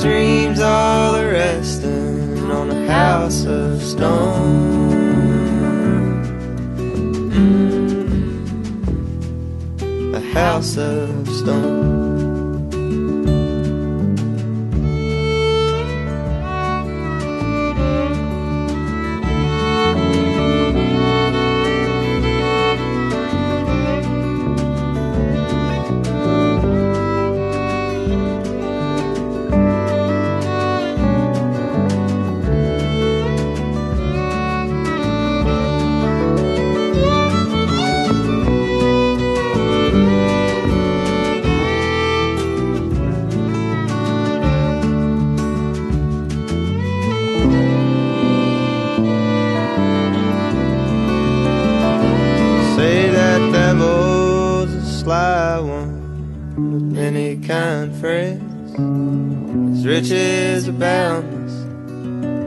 dreams all are resting on a house of stone. Mm. A house of stone. Friends. His riches are boundless,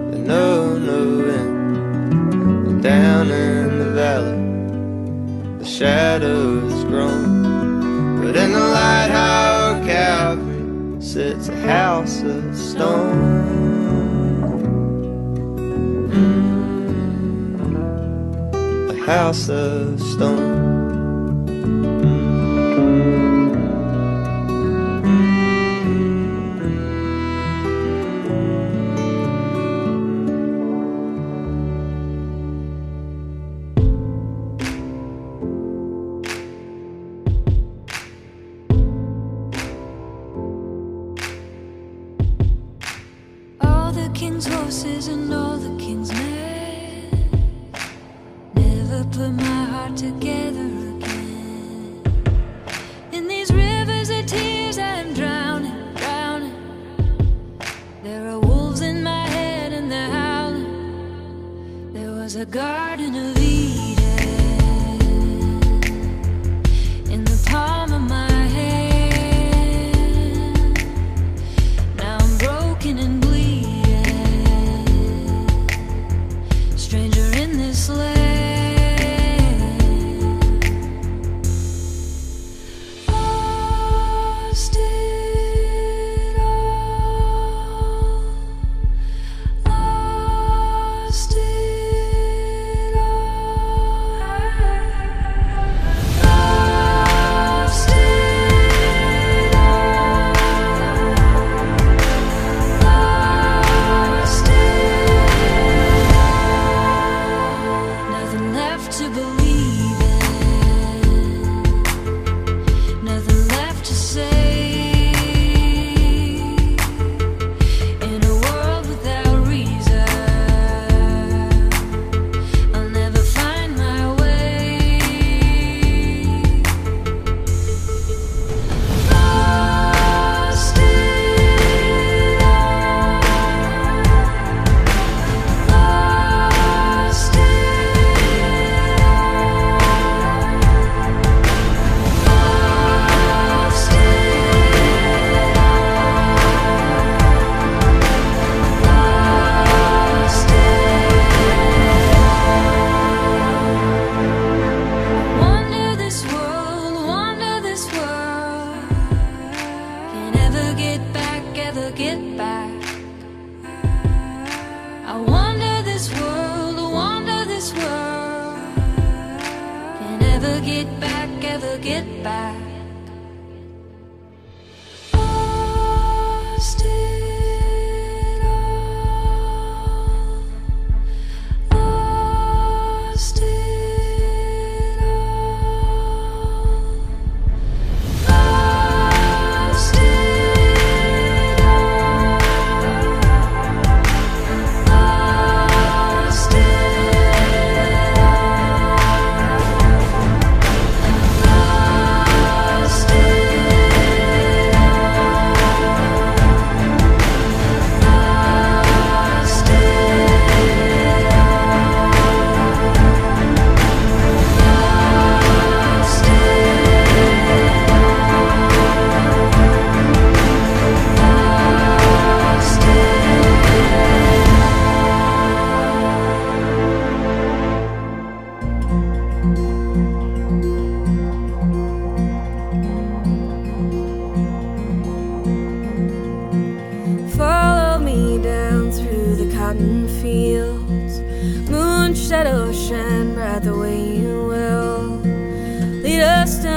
but no, no end. And down in the valley, the shadows grown. But in the lighthouse Calvary sits a house of stone. A house of stone. King's horses and all the king's men never put my heart together again. In these rivers of tears, I'm drowning, drowning. There are wolves in my head and they're howling. There was a garden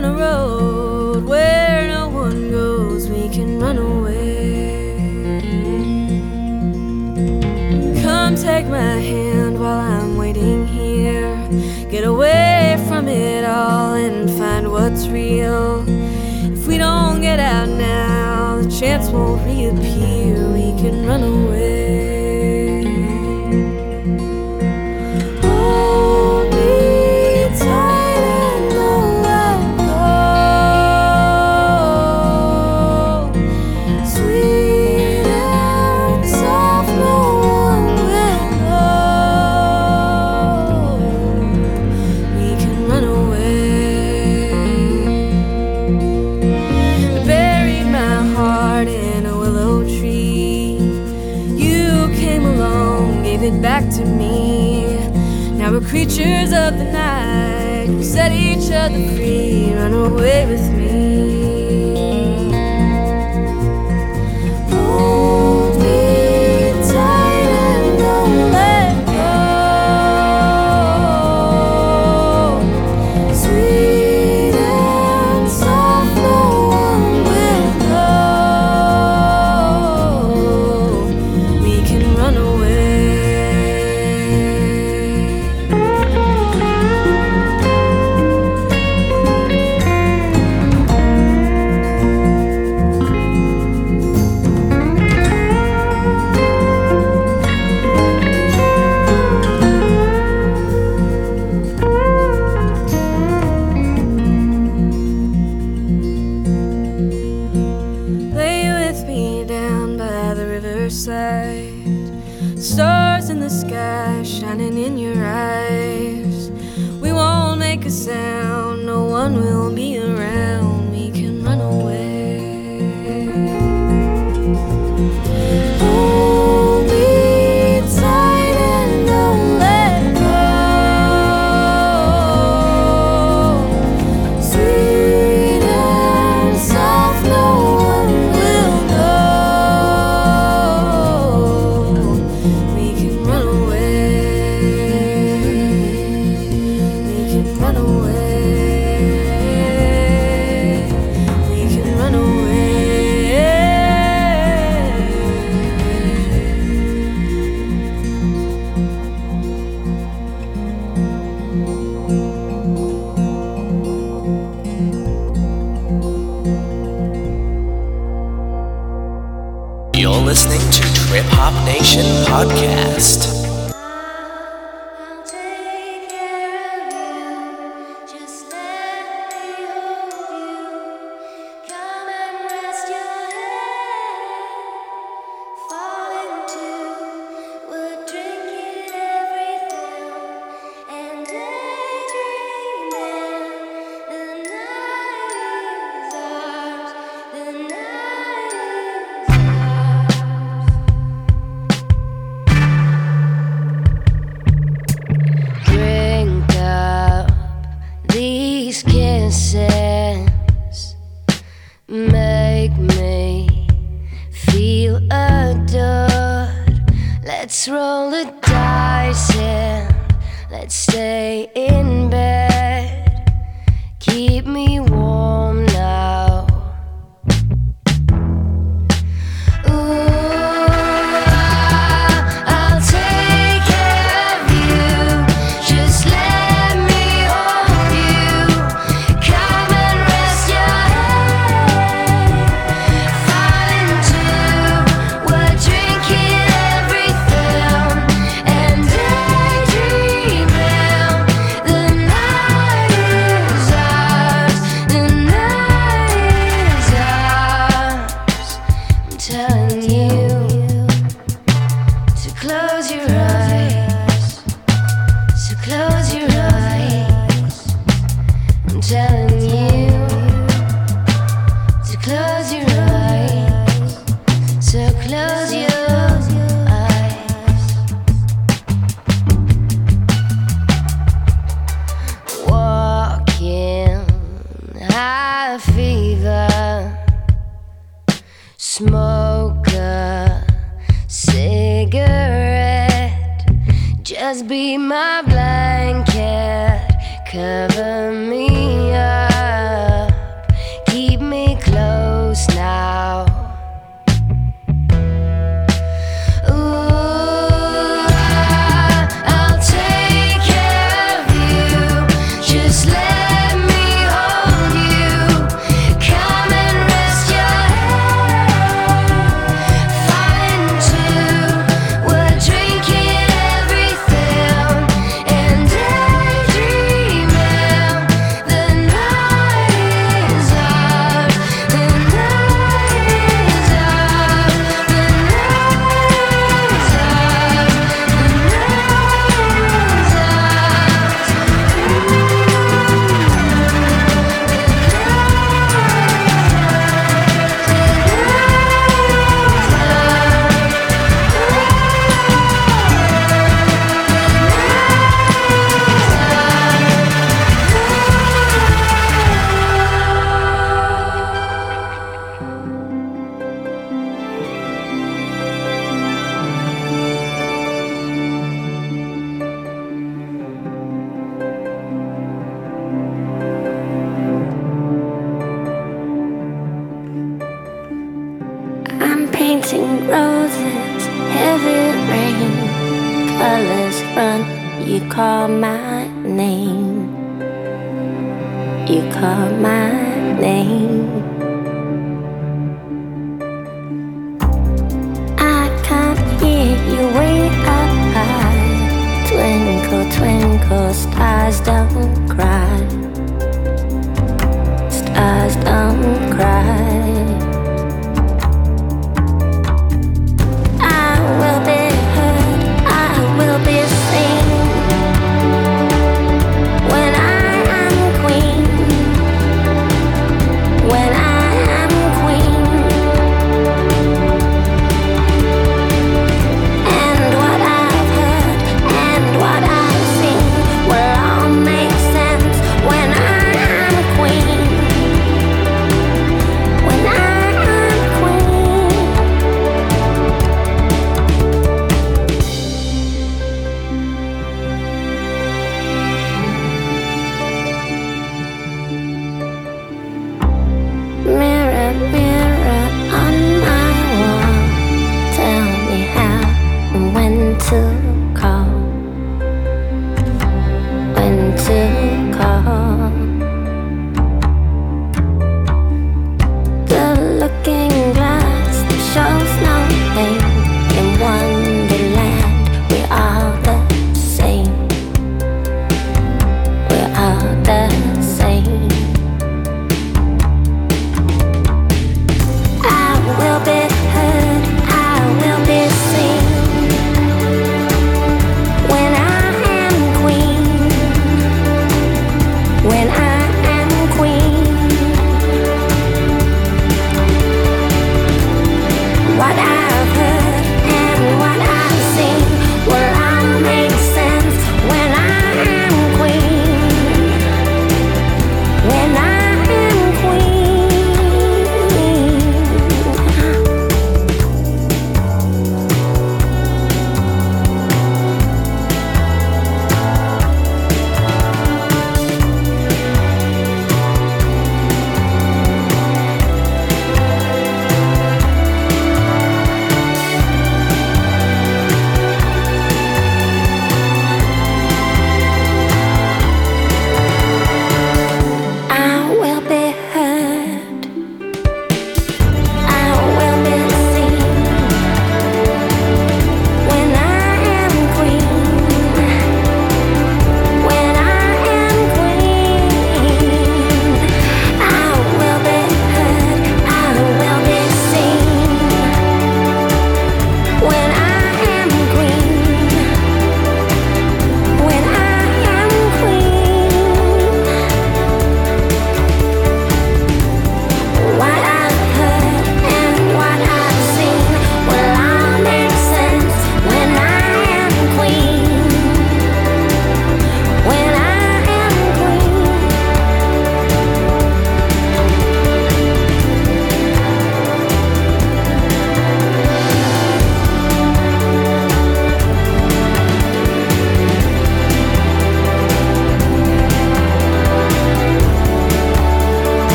down a road where no one goes. We can run away. Come take my hand while I'm waiting here. Get away from it all and find what's real. If we don't get out now, the chance won't reappear. kisses make me feel adored. Let's roll the dice and let's stay in bed.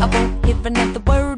I, won't hear another word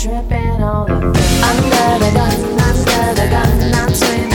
tripping all the time. Under the gun, under the gun, I'm swimming.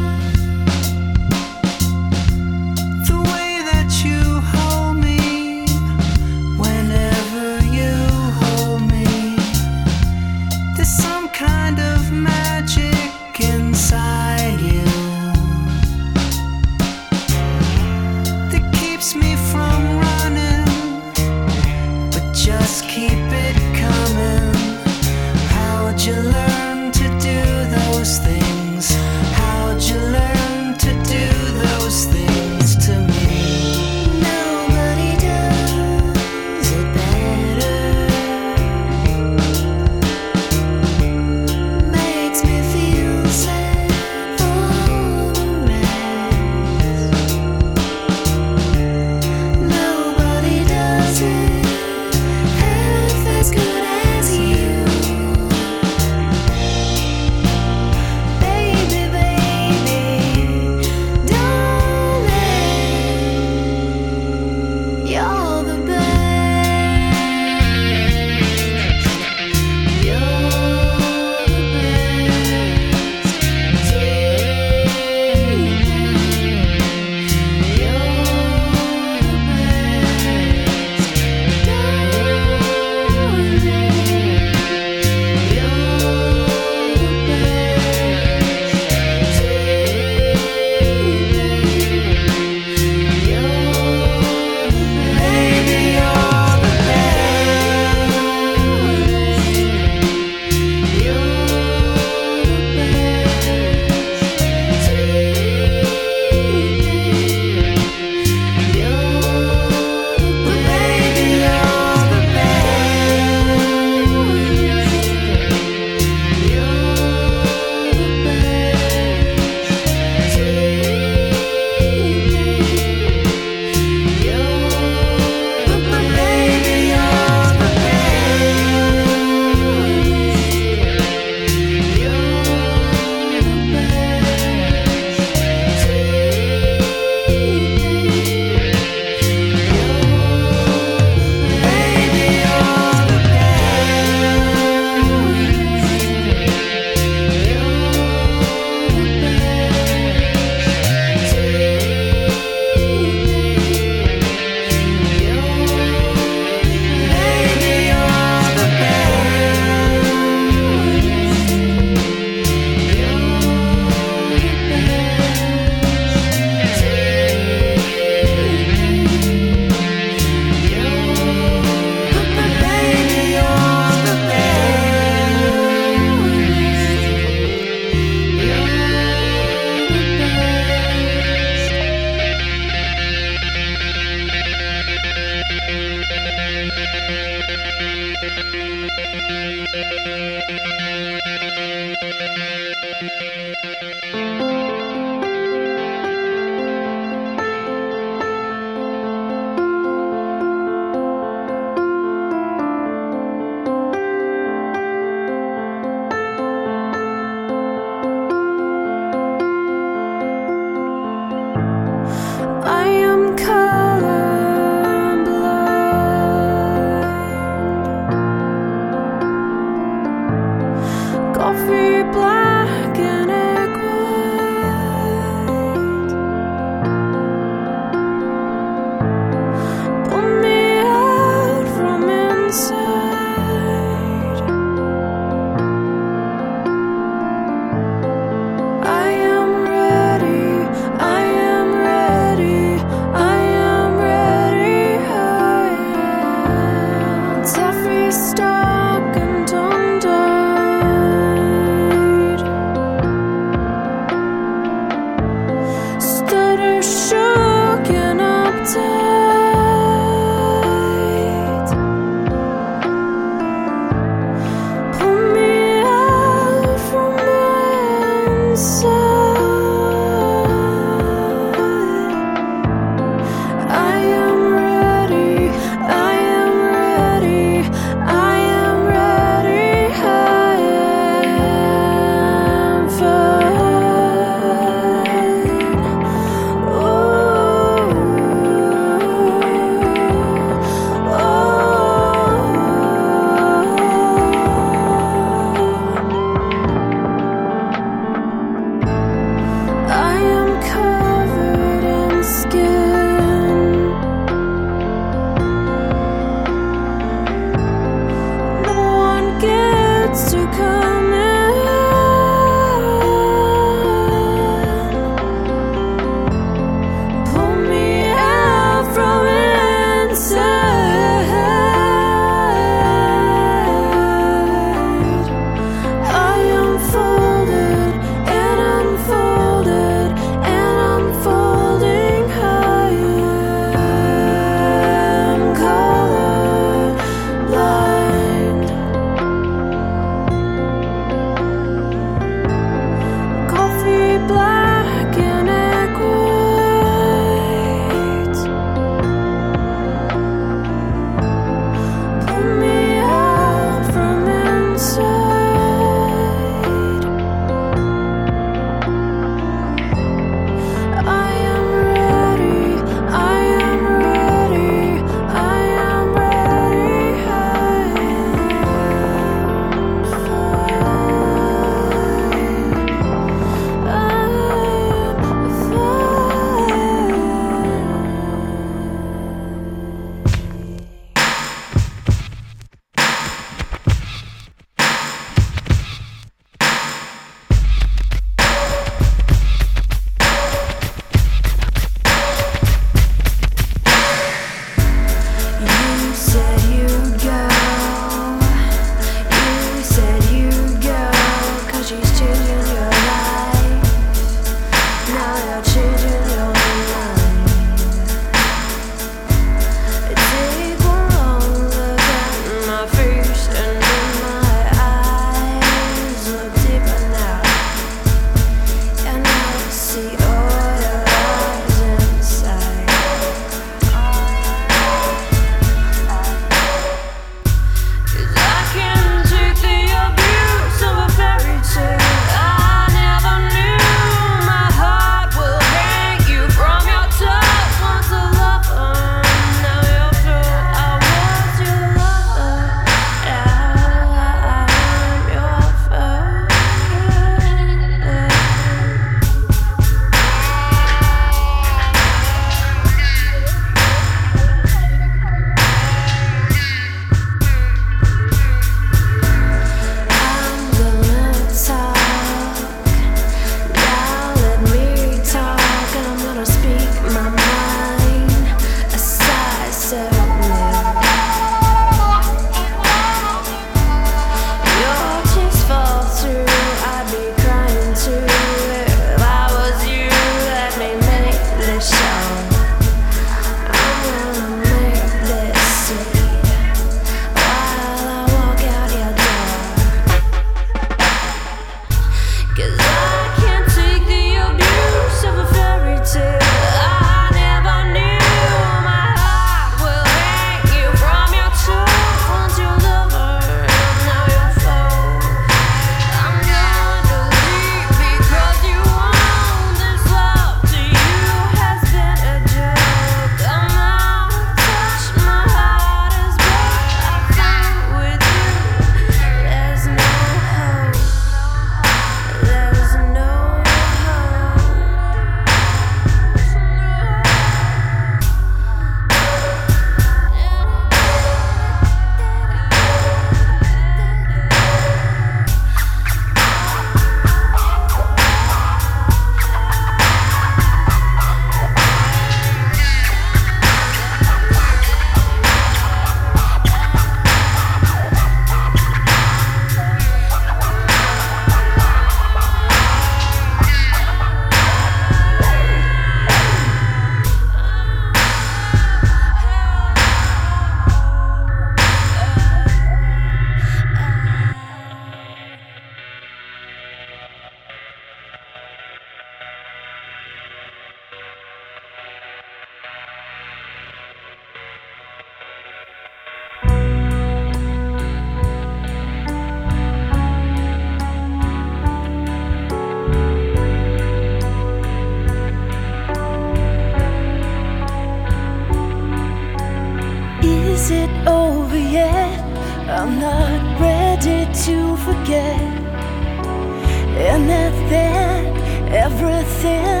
세상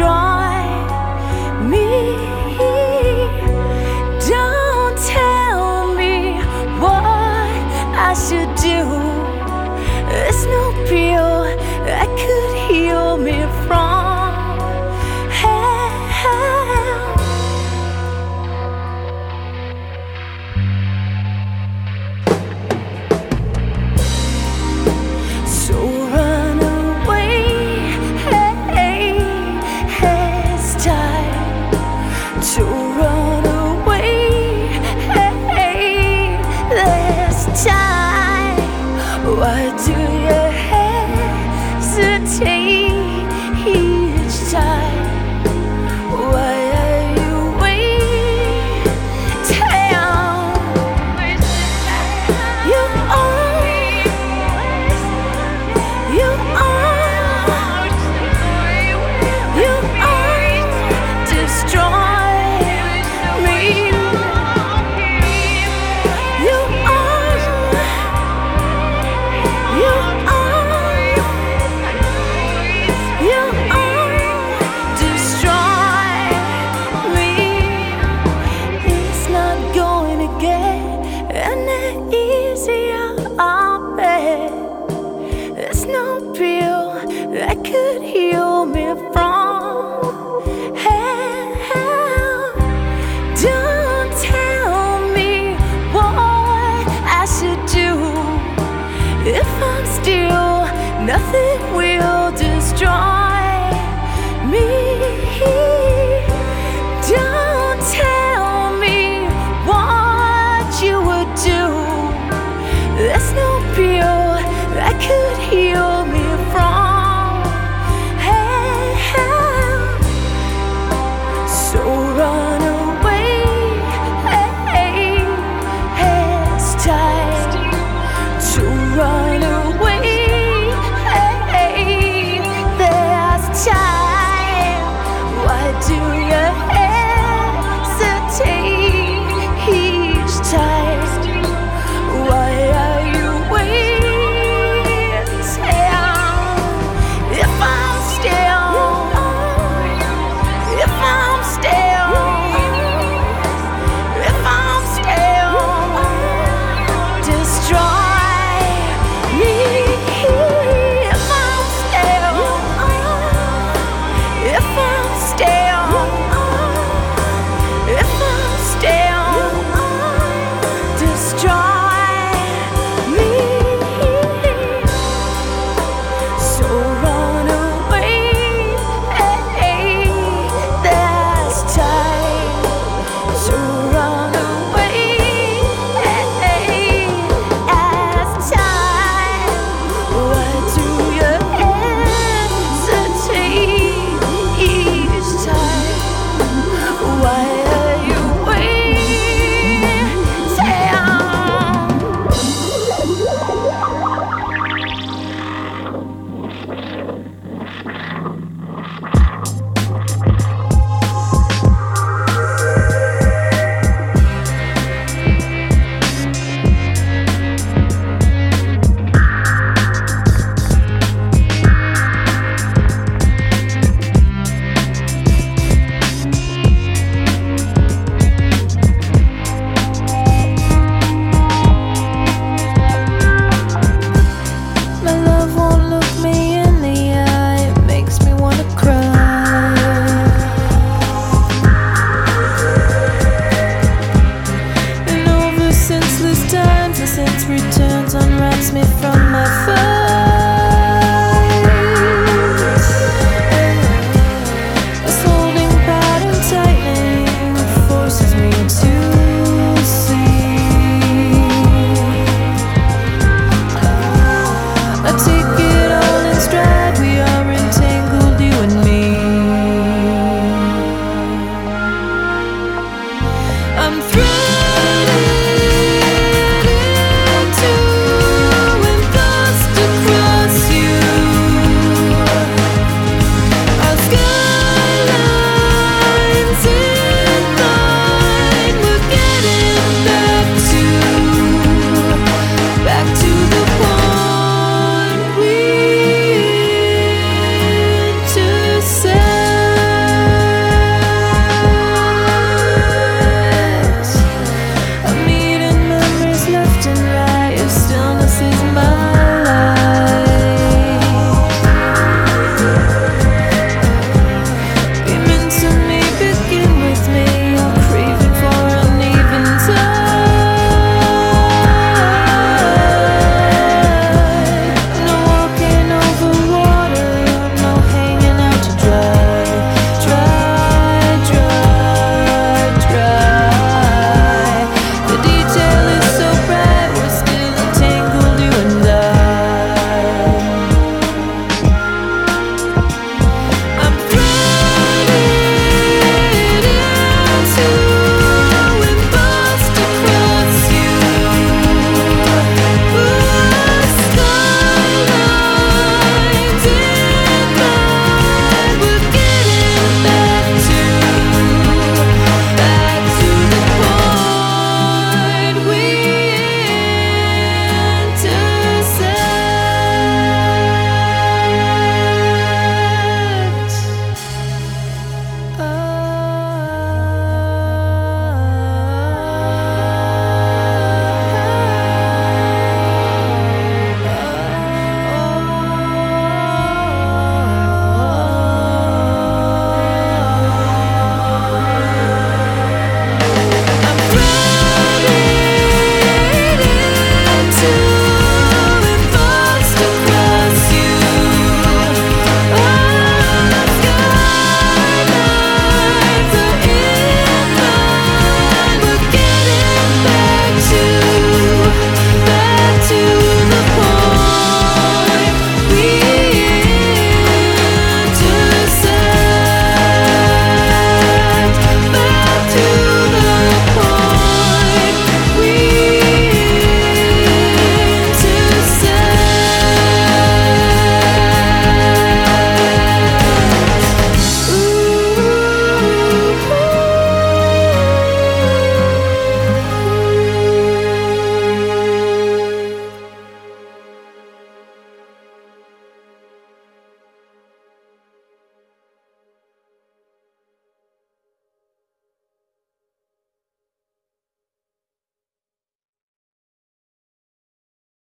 will